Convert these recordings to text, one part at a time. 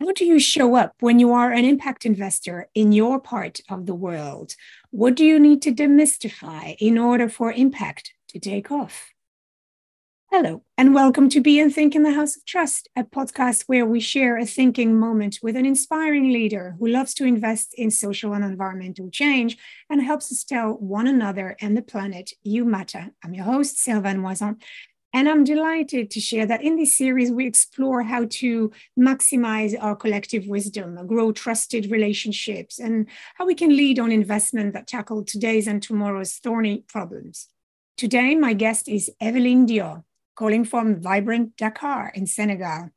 How do you show up when you are an impact investor in your part of the world? What do you need to demystify in order for impact to take off? Hello, and welcome to Be and Think in the House of Trust, a podcast where we share a thinking moment with an inspiring leader who loves to invest in social and environmental change and helps us tell one another and the planet you matter. I'm your host, Servane Mouazan, and I'm delighted to share that in this series, we explore how to maximize our collective wisdom, grow trusted relationships, and how we can lead on investment that tackle today's and tomorrow's thorny problems. Today, my guest is Evelyne Dioh, calling from vibrant Dakar in Senegal.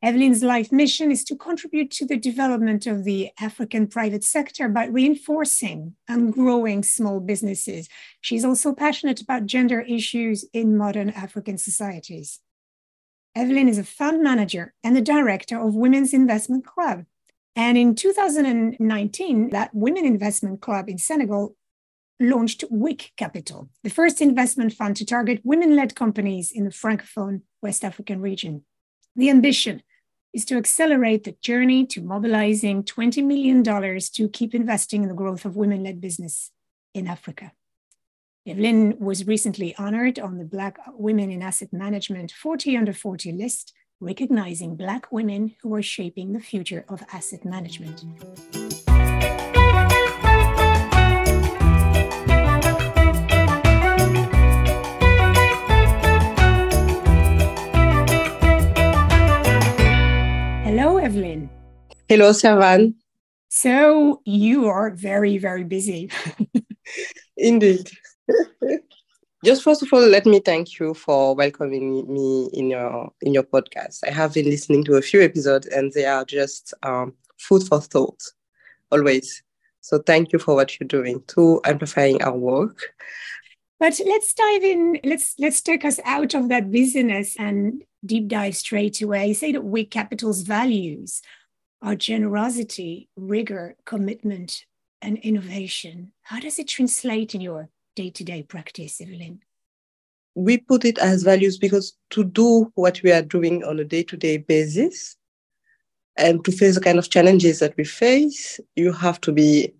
Evelyne's life mission is to contribute to the development of the African private sector by reinforcing and growing small businesses. She's also passionate about gender issues in modern African societies. Evelyne is a fund manager and the director of Women's Investment Club. And in 2019, that Women Investment Club in Senegal launched WIC Capital, the first investment fund to target women led companies in the Francophone West African region. The ambition is to accelerate the journey to mobilizing $20 million to keep investing in the growth of women led business in Africa. Evelyne was recently honored on the Black Women in Asset Management 40 under 40 list, recognizing Black women who are shaping the future of asset management. Hello, Servane. So you are very, very busy. Indeed. Just first of all, let me thank you for welcoming me in your in your podcast. I have been listening to a few episodes, and they are just um, food for thought, always. So thank you for what you're doing to amplifying our work. But let's dive in. Let's let's take us out of that business and deep dive straight away. You say that WIC Capital's values are generosity, rigor, commitment, and innovation. How does it translate in your day-to-day practice, Evelyne? We put it as values because to do what we are doing on a day-to-day basis and to face the kind of challenges that we face, you have to be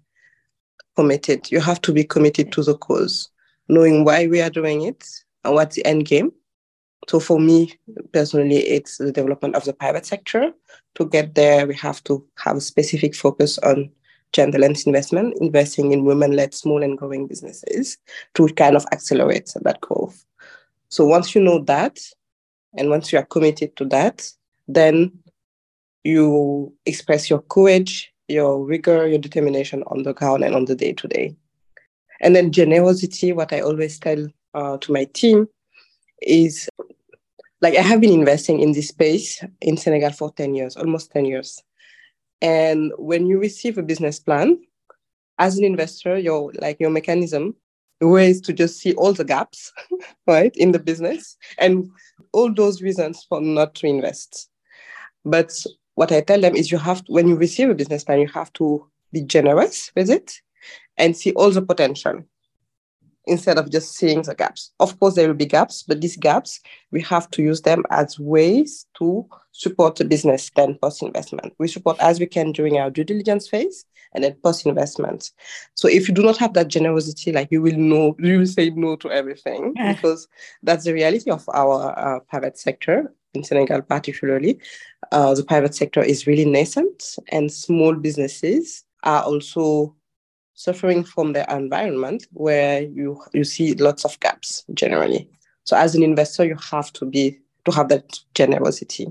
committed. You have to be committed to the cause knowing why we are doing it and what's the end game. So for me personally, it's the development of the private sector. To get there, we have to have a specific focus on gender-led investment, investing in women-led small and growing businesses to kind of accelerate that growth. So once you know that, and once you are committed to that, then you express your courage, your rigor, your determination on the ground and on the day to day. And then generosity, what I always tell uh, to my team is like I have been investing in this space in Senegal for 10 years, almost 10 years. And when you receive a business plan, as an investor, your like your mechanism ways to just see all the gaps, right, in the business and all those reasons for not to invest. But what I tell them is you have to, when you receive a business plan, you have to be generous with it and see all the potential instead of just seeing the gaps. Of course, there will be gaps, but these gaps, we have to use them as ways to support the business then post investment. We support as we can during our due diligence phase and then post investment. So if you do not have that generosity, like you will know, you will say no to everything yeah. because that's the reality of our uh, private sector in Senegal, particularly. Uh, the private sector is really nascent, and small businesses are also suffering from the environment where you you see lots of gaps generally. So as an investor, you have to be to have that generosity.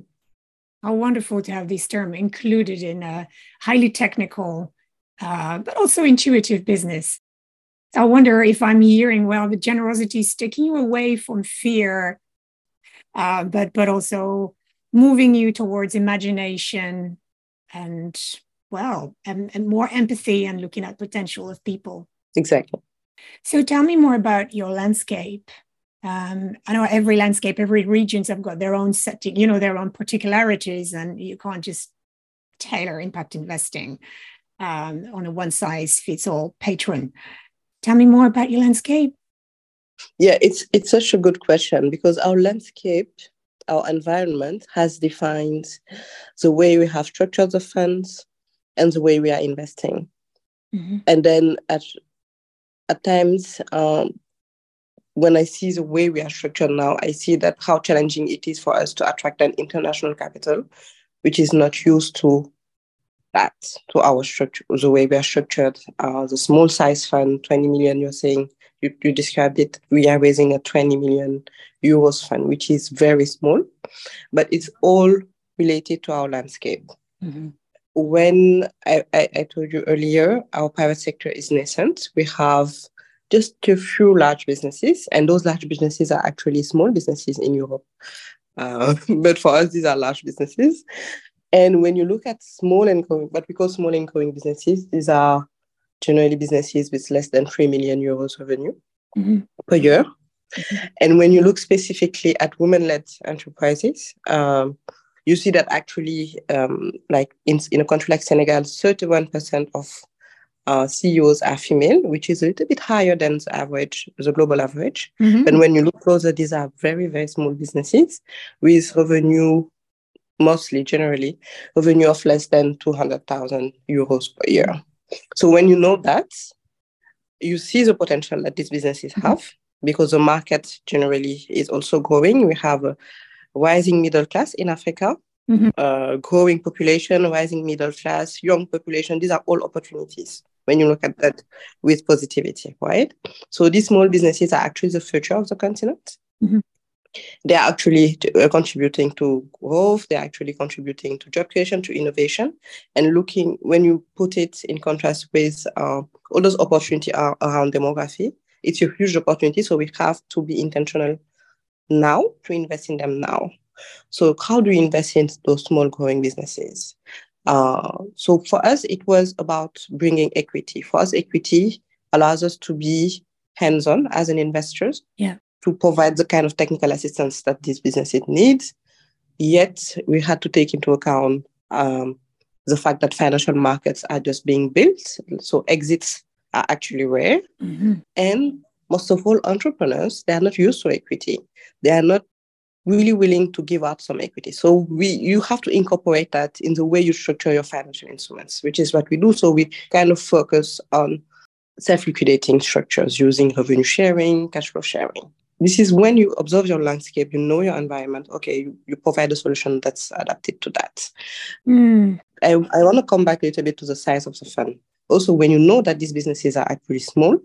How wonderful to have this term included in a highly technical, uh, but also intuitive business. I wonder if I'm hearing well. The generosity is taking you away from fear, uh, but but also moving you towards imagination and well and, and more empathy and looking at potential of people exactly so tell me more about your landscape um, I know every landscape, every regions have got their own setting, you know, their own particularities, and you can't just tailor impact investing um, on a one size fits all patron. Tell me more about your landscape. Yeah, it's it's such a good question because our landscape our environment has defined the way we have structured the funds and the way we are investing. Mm-hmm. And then at at times, um, when I see the way we are structured now, I see that how challenging it is for us to attract an international capital, which is not used to that, to our structure, the way we are structured. Uh, the small size fund, 20 million, you're saying, you, you described it, we are raising a 20 million euros fund, which is very small, but it's all related to our landscape. Mm-hmm when I, I, I, told you earlier, our private sector is nascent. We have just a few large businesses, and those large businesses are actually small businesses in Europe. Uh, but for us, these are large businesses. And when you look at small and growing, what we call small and growing businesses, these are generally businesses with less than 3 million euros revenue mm-hmm. per year. Mm-hmm. And when you look specifically at women led enterprises, um, you see that actually, um, like in, in a country like Senegal, 31% of uh, CEOs are female, which is a little bit higher than the average, the global average. Mm-hmm. But when you look closer, these are very, very small businesses with revenue, mostly generally, revenue of less than 200,000 euros per year. So when you know that, you see the potential that these businesses mm-hmm. have because the market generally is also growing. We have a, rising middle class in Africa, mm-hmm. uh, growing population, rising middle class, young population. These are all opportunities when you look at that with positivity, right? So these small businesses are actually the future of the continent. Mm-hmm. They're actually uh, contributing to growth. They're actually contributing to job creation, to innovation, and looking when you put it in contrast with uh, all those opportunities around demography, it's a huge opportunity. So we have to be intentional now to invest in them now. So how do we invest in those small growing businesses? Uh, so for us, it was about bringing equity. For us, equity allows us to be hands-on as an investors. Yeah. To provide the kind of technical assistance that these businesses need. Yet we had to take into account um, the fact that financial markets are just being built. So exits are actually rare. Mm-hmm. And most of all, entrepreneurs, they are not used to equity. They are not really willing to give out some equity. So we you have to incorporate that in the way you structure your financial instruments, which is what we do. So we kind of focus on self-liquidating structures using revenue sharing, cash flow sharing. This is when you observe your landscape, you know your environment. Okay, you, you provide a solution that's adapted to that. Mm. I, I want to come back a little bit to the size of the fund. Also, when you know that these businesses are actually small,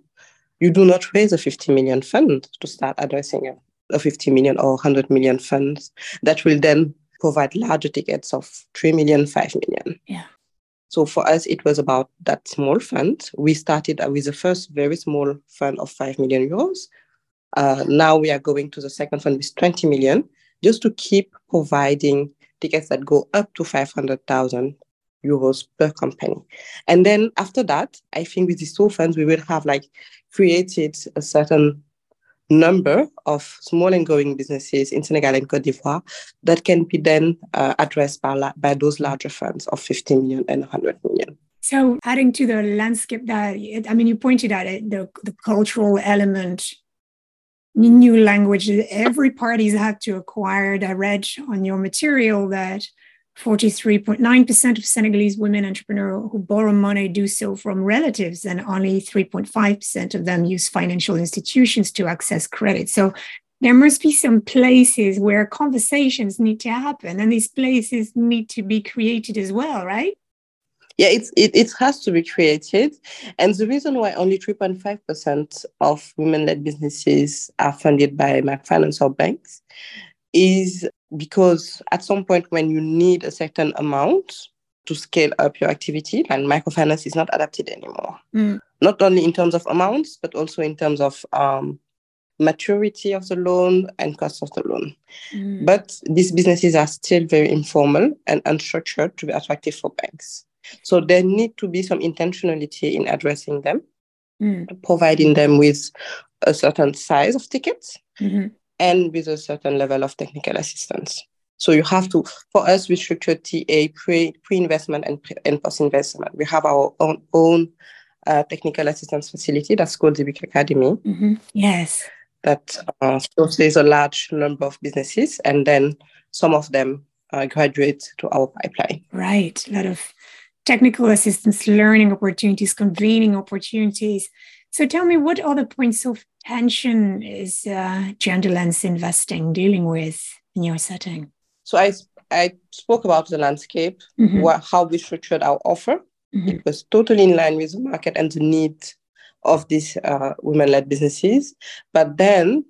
you do not raise a 50 million fund to start addressing a, a 50 million or 100 million funds that will then provide larger tickets of 3 million, 5 million. Yeah. So for us, it was about that small fund. We started with the first very small fund of 5 million euros. Uh, now we are going to the second fund with 20 million, just to keep providing tickets that go up to 500,000 euros per company. And then after that, I think with these two funds, we will have like created a certain number of small and growing businesses in Senegal and Cote d'Ivoire that can be then uh, addressed by, by those larger funds of 50 million and 100 million. So, adding to the landscape that, I mean, you pointed at it, the, the cultural element, new language, every party's had to acquire. I read on your material that 43.9% of Senegalese women entrepreneurs who borrow money do so from relatives, and only 3.5% of them use financial institutions to access credit. So there must be some places where conversations need to happen, and these places need to be created as well, right? Yeah, it's, it, it has to be created. And the reason why only 3.5% of women led businesses are funded by microfinance or banks is because at some point when you need a certain amount to scale up your activity, and microfinance is not adapted anymore. Mm. Not only in terms of amounts, but also in terms of um, maturity of the loan and cost of the loan. Mm. But these businesses are still very informal and unstructured to be attractive for banks. So there need to be some intentionality in addressing them, mm. providing them with a certain size of tickets. Mm-hmm and with a certain level of technical assistance. So you have to, for us, we structure TA pre, pre-investment and, pre, and post-investment. We have our own, own uh, technical assistance facility that's called the WIC Academy. Mm-hmm. Yes. That uh, there's a large number of businesses. And then some of them uh, graduate to our pipeline. Right. A lot of technical assistance, learning opportunities, convening opportunities. So tell me, what other points of tension is uh, gender lens investing dealing with in your setting? So I, I spoke about the landscape, mm-hmm. what, how we structured our offer. Mm-hmm. It was totally in line with the market and the need of these uh, women-led businesses. But then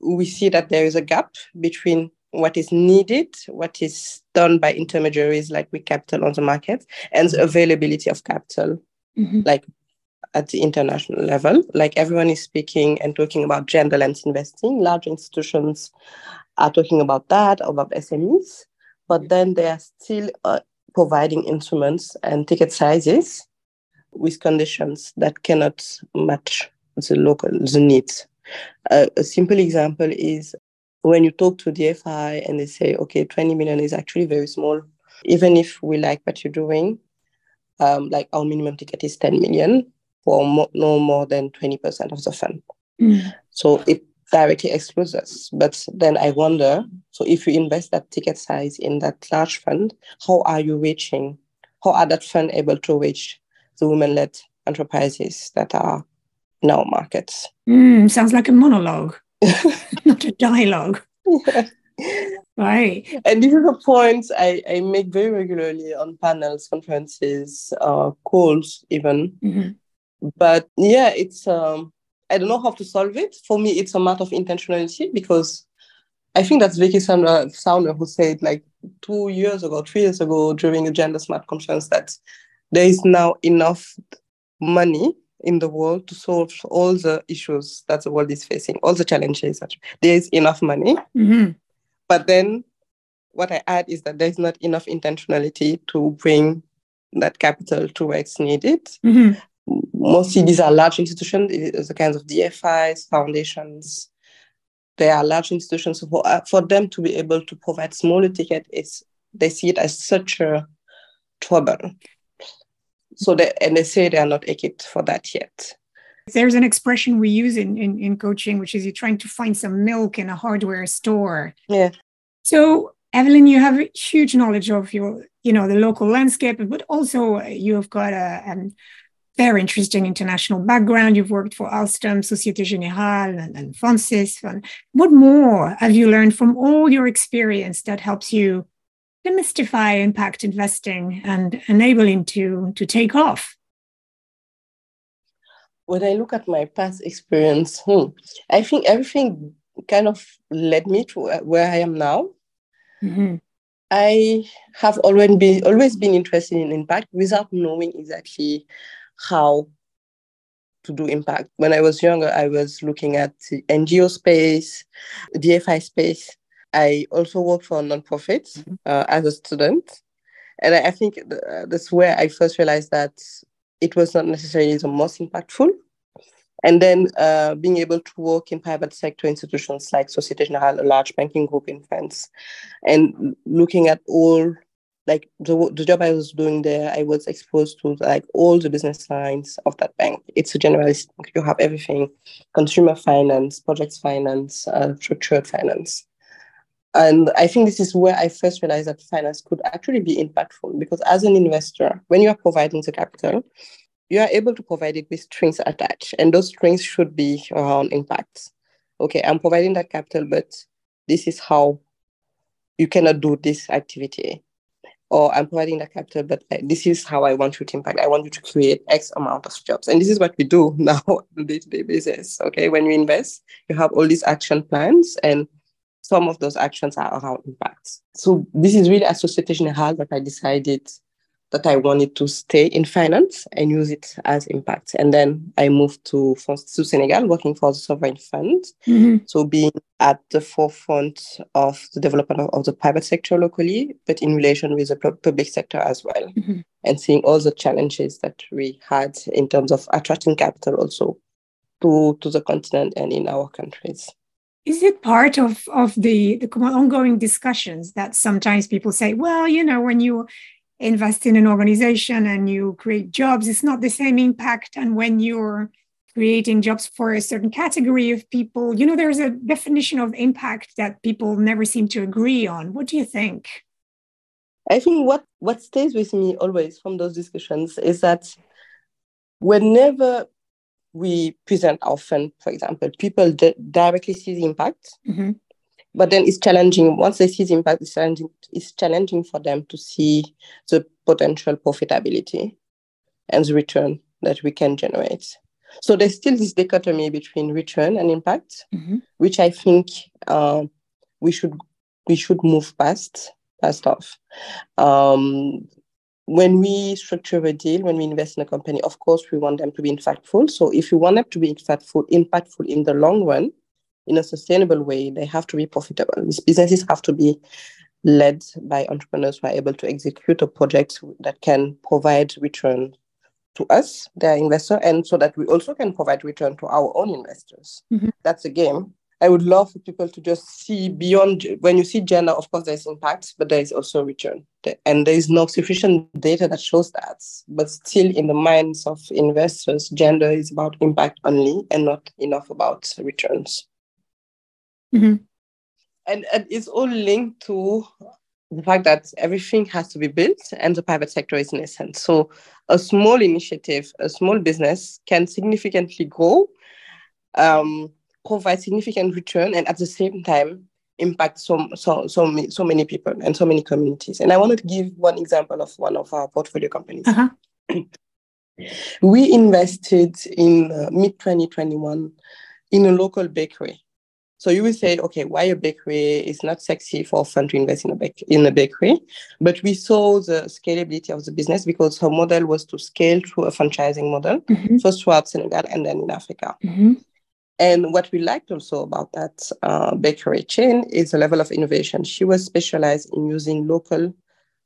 we see that there is a gap between what is needed, what is done by intermediaries like WIC Capital on the market, and the availability of capital, mm-hmm. like at the international level. Like everyone is speaking and talking about gender lens investing. Large institutions are talking about that, about SMEs, but then they are still uh, providing instruments and ticket sizes with conditions that cannot match the local the needs. Uh, a simple example is when you talk to the FI and they say, okay, 20 million is actually very small. Even if we like what you're doing, um, like our minimum ticket is 10 million for mo- no more than 20% of the fund. Mm. So it directly excludes us. But then I wonder so if you invest that ticket size in that large fund, how are you reaching? How are that fund able to reach the women led enterprises that are in our markets? Mm, sounds like a monologue. not a dialogue. Yeah. Right. And this is a point I, I make very regularly on panels, conferences, uh, calls, even. Mm-hmm. But yeah, it's um, I don't know how to solve it. For me, it's a matter of intentionality because I think that's Vicky Sounder, Sounder who said like two years ago, three years ago during a gender smart conference that there is now enough money in the world to solve all the issues that the world is facing, all the challenges. There is enough money. Mm-hmm. But then what I add is that there's not enough intentionality to bring that capital to where it's needed. Mm-hmm. Mostly these are large institutions, the kinds of DFIs, foundations. They are large institutions. For, uh, for them to be able to provide smaller ticket, is they see it as such a trouble so they, and they say they are not equipped for that yet. There's an expression we use in, in, in coaching, which is you're trying to find some milk in a hardware store. Yeah. So Evelyne, you have huge knowledge of your, you know, the local landscape, but also you've got a, a very interesting international background. You've worked for Alstom, Societe Generale, and, and Francis. What more have you learned from all your experience that helps you demystify impact investing and enabling to to take off? When I look at my past experience, hmm, I think everything kind of led me to where I am now. Mm-hmm. I have always been always been interested in impact without knowing exactly how to do impact. When I was younger, I was looking at the NGO space, DFI space, I also worked for nonprofits mm-hmm. uh, as a student. And I, I think th- that's where I first realized that it was not necessarily the most impactful. And then uh, being able to work in private sector institutions like Societe Generale, a large banking group in France, and looking at all like the, the job I was doing there, I was exposed to like all the business lines of that bank. It's a generalist bank. You have everything: consumer finance, projects finance, uh, structured finance. And I think this is where I first realized that finance could actually be impactful because as an investor, when you are providing the capital, you are able to provide it with strings attached. And those strings should be around impact. Okay, I'm providing that capital, but this is how you cannot do this activity. Or I'm providing that capital, but uh, this is how I want you to impact. I want you to create X amount of jobs. And this is what we do now on a day-to-day basis. Okay, when you invest, you have all these action plans and some of those actions are around impact. So this is really a Societe Generale that I decided that I wanted to stay in finance and use it as impact. And then I moved to, to Senegal, working for the sovereign fund. Mm-hmm. So being at the forefront of the development of the private sector locally, but in relation with the public sector as well. Mm-hmm. And seeing all the challenges that we had in terms of attracting capital also to, to the continent and in our countries is it part of of the the ongoing discussions that sometimes people say well you know when you invest in an organization and you create jobs it's not the same impact and when you're creating jobs for a certain category of people. You know, there's a definition of impact that people never seem to agree on. What do you think? I think what, what stays with me always from those discussions is that whenever we present our fund, for example, people d- directly see the impact. Mm-hmm. But then it's challenging. Once they see the impact, it's challenging, it's challenging for them to see the potential profitability and the return that we can generate. So there's still this dichotomy between return and impact, mm-hmm. which I think uh, we should we should move past past off. Um, when we structure a deal, when we invest in a company, of course, we want them to be impactful. So if you want them to be impactful, impactful in the long run, in a sustainable way, they have to be profitable. These businesses have to be led by entrepreneurs who are able to execute a project that can provide return to us, their investor, and so that we also can provide return to our own investors. Mm-hmm. That's a game. I would love for people to just see beyond when you see gender, of course, there's impact, but there is also return. And there is no sufficient data that shows that. But still, in the minds of investors, gender is about impact only and not enough about returns. Mm-hmm. And, and it's all linked to the fact that everything has to be built and the private sector is nascent. So a small initiative, a small business can significantly grow. Um, provide significant return and at the same time impact so, so, so, so many people and so many communities. And I wanted to give one example of one of our portfolio companies. Uh-huh. we invested in uh, mid 2021 in a local bakery. So you will say, okay, why a bakery? is not sexy for a fund to invest in a, bake- in a bakery. But we saw the scalability of the business because her model was to scale through a franchising model, mm-hmm. first throughout Senegal and then in Africa. Mm-hmm. And what we liked also about that uh, bakery chain is the level of innovation. She was specialized in using local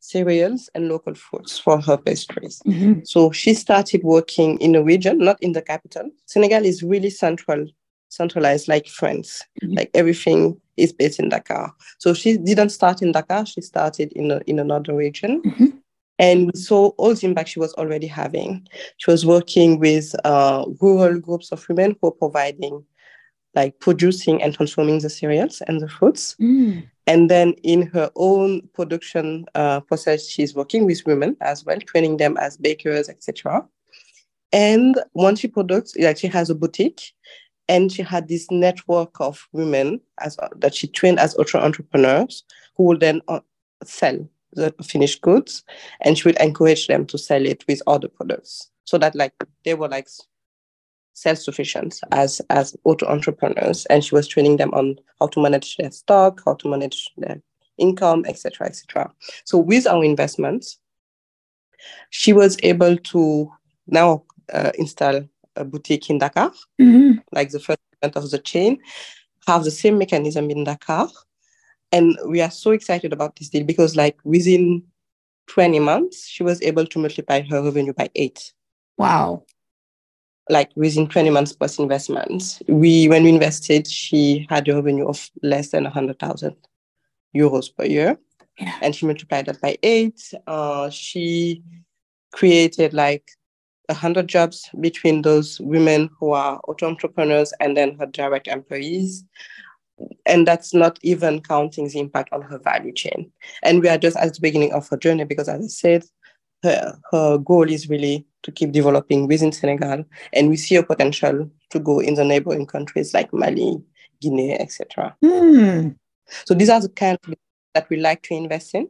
cereals and local fruits for her pastries. Mm-hmm. So she started working in a region, not in the capital. Senegal is really central, centralized like France. Mm-hmm. Like everything is based in Dakar. So she didn't start in Dakar. She started in a, in another region. Mm-hmm. And we saw all the impact she was already having. She was working with uh, rural groups of women who are providing, like producing and transforming the cereals and the fruits. Mm. And then in her own production uh, process, she's working with women as well, training them as bakers, etc. And once she products, like she has a boutique, and she had this network of women as that she trained as auto entrepreneurs who would then uh, sell the finished goods and she would encourage them to sell it with other products. So that like they were like self-sufficient as as auto entrepreneurs. And she was training them on how to manage their stock how to manage their income etc etc so with our investments she was able to now uh, install a boutique in dakar. Mm-hmm. like the first of the chain have the same mechanism in dakar. And we are so excited about this deal because like within 20 months she was able to multiply her revenue by eight. Wow. Like within 20 months plus investments we when we invested she had a revenue of less than 100000 euros per year. Yeah. and she multiplied that by eight. Uh, she created like 100 jobs between those women who are auto entrepreneurs and then her direct employees and that's not even counting the impact on her value chain. And we are just at the beginning of her journey because, as I said, her, her goal is really to keep developing within Senegal, and we see a potential to go in the neighboring countries like Mali, Guinea, etc. Mm. So these are the kind of that we like to invest in.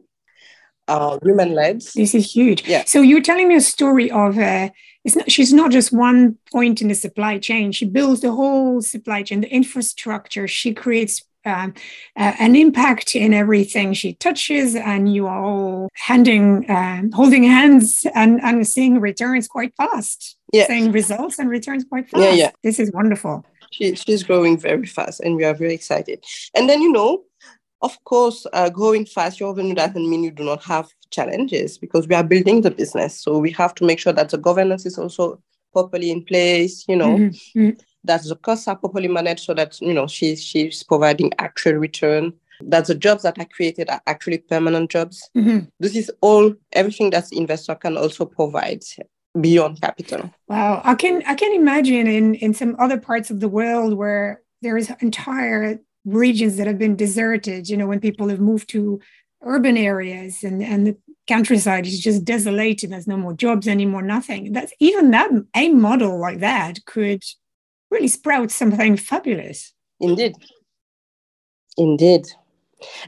Uh, women led. This is huge. Yeah. So you're telling me a story of uh, it's not she's not just one point in the supply chain she builds the whole supply chain the infrastructure she creates um, uh, an impact in everything she touches and you are all handing um, holding hands and, and seeing returns quite fast yeah. seeing results and returns quite fast yeah, yeah. this is wonderful she, she's growing very fast and we are very excited and then you know of course, uh, growing fast, your revenue doesn't mean you do not have challenges because we are building the business. So we have to make sure that the governance is also properly in place, you know, mm-hmm. mm-hmm. that the costs are properly managed so that, you know, she, she's providing actual return, that the jobs that are created are actually permanent jobs. Mm-hmm. This is all, everything that the investor can also provide beyond capital. Wow, I can I can imagine in in some other parts of the world where there is entire regions that have been deserted. You know, when people have moved to urban areas and and the countryside is just desolated. There's no more jobs anymore. Nothing. That's even that a model like that could really sprout something fabulous. Indeed, indeed,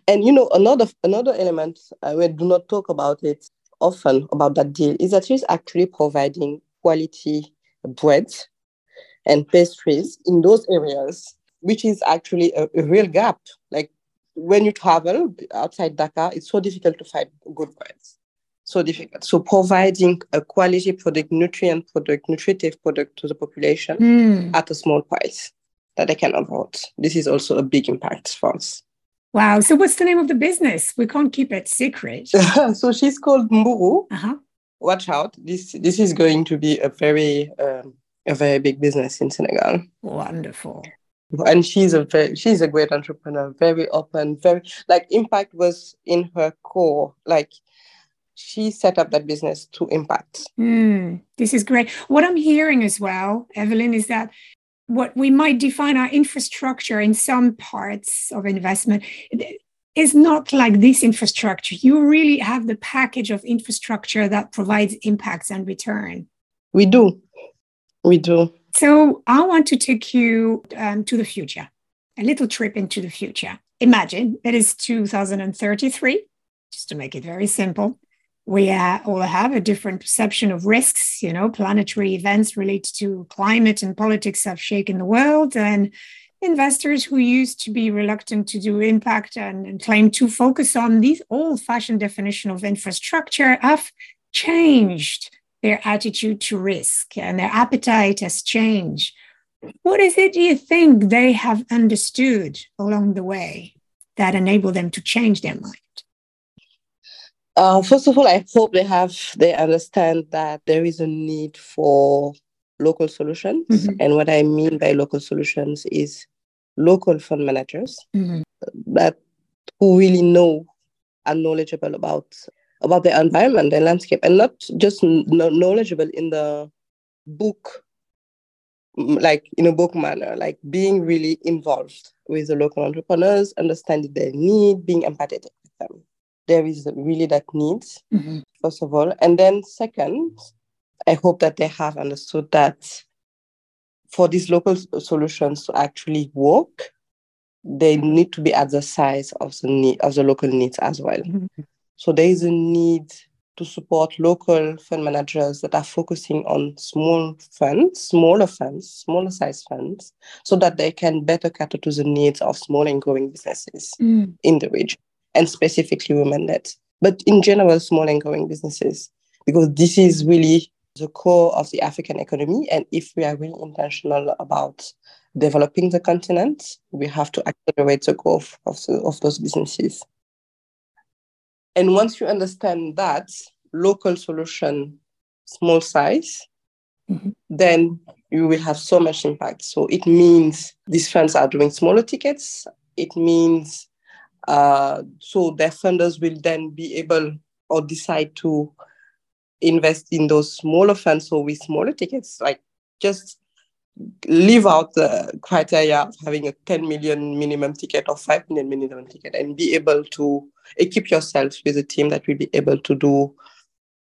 and you know another another element uh, we do not talk about it often about that deal is that she's actually providing quality bread and pastries in those areas, which is actually a, a real gap. Like when you travel outside Dakar, it's so difficult to find good breads. So difficult. So providing a quality product, nutrient product, nutritive product to the population mm. at a small price that they can afford. This is also a big impact for us. Wow. So what's the name of the business? We can't keep it secret. so she's called Mburu. Uh-huh. Watch out. This this is going to be a very um, a very big business in Senegal. Wonderful. And she's a very she's a great entrepreneur, very open, very like impact was in her core. Like she set up that business to impact. Mm, this is great. What I'm hearing as well, Evelyne, is that what we might define our infrastructure in some parts of investment is not like this infrastructure. You really have the package of infrastructure that provides impacts and return. We do. We do. So I want to take you um, to the future, a little trip into the future. Imagine it is 2033, just to make it very simple we uh, all have a different perception of risks. You know, planetary events related to climate and politics have shaken the world, and investors who used to be reluctant to do impact and, and claim to focus on these old-fashioned definition of infrastructure have changed their attitude to risk, and their appetite has changed. What is it you think they have understood along the way that enabled them to change their mind? Uh, first of all, I hope they have they understand that there is a need for local solutions, mm-hmm. and what I mean by local solutions is local fund managers mm-hmm. that who really know and knowledgeable about about the environment, the landscape, and not just knowledgeable in the book like in a book manner, like being really involved with the local entrepreneurs, understanding their need, being empathetic with them there is really that need, mm-hmm. first of all. And then, second, I hope that they have understood that for these local solutions to actually work, they need to be at the size of the need of the local needs as well. Mm-hmm. So there is a need to support local fund managers that are focusing on small funds, smaller funds, smaller size funds, so that they can better cater to the needs of small and growing businesses mm. in the region and specifically women led, but in general, small and growing businesses, because this is really the core of the African economy. And if we are really intentional about developing the continent, we have to accelerate the growth of, the, of those businesses. And once you understand that local solution, small size, mm-hmm. then you will have so much impact. So it means these funds are doing smaller tickets. It means uh, so their funders will then be able or decide to invest in those smaller funds so with smaller tickets, like just leave out the criteria of having a 10 million minimum ticket or 5 million minimum ticket and be able to equip yourself with a team that will be able to do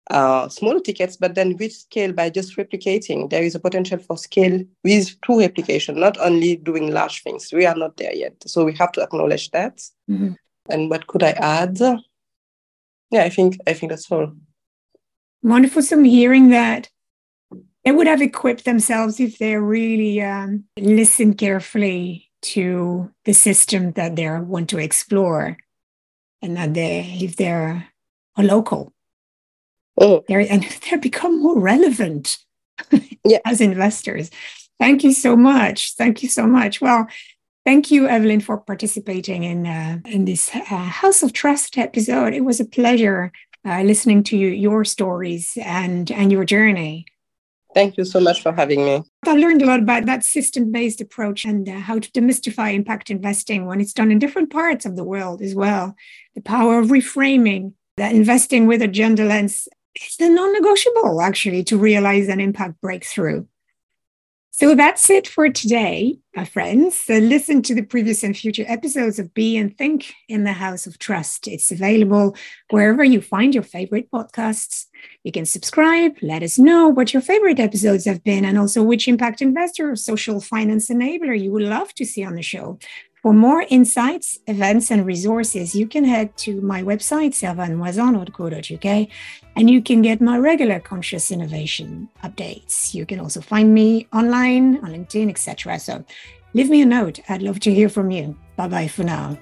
uh, smaller tickets, but then with scale by just replicating. There is a potential for scale with true replication, not only doing large things. We are not there yet. So we have to acknowledge that. Mm-hmm. And what could I add? Yeah, I think I think that's all. Wonderful. So I'm hearing that they would have equipped themselves if they really um, listen carefully to the system that they want to explore and that they if they're a local oh. they're, and they become more relevant yeah. as investors. Thank you so much. Thank you so much. Well, thank you, Evelyne, for participating in uh, in this uh, House of Trust episode. It was a pleasure uh, listening to you, your stories and and your journey. Thank you so much for having me. I learned a lot about that system based approach and uh, how to demystify impact investing when it's done in different parts of the world as well. The power of reframing, that investing with a gender lens is a non-negotiable actually to realize an impact breakthrough. So that's it for today, my friends. So listen to the previous and future episodes of Be and Think in the House of Trust. It's available wherever you find your favorite podcasts. You can subscribe, let us know what your favorite episodes have been, and also which impact investor or social finance enabler you would love to see on the show. For more insights, events, and resources, you can head to my website, servanoison.co.uk, and you can get my regular conscious innovation updates. You can also find me online, on LinkedIn, etc. So leave me a note. I'd love to hear from you. Bye bye for now.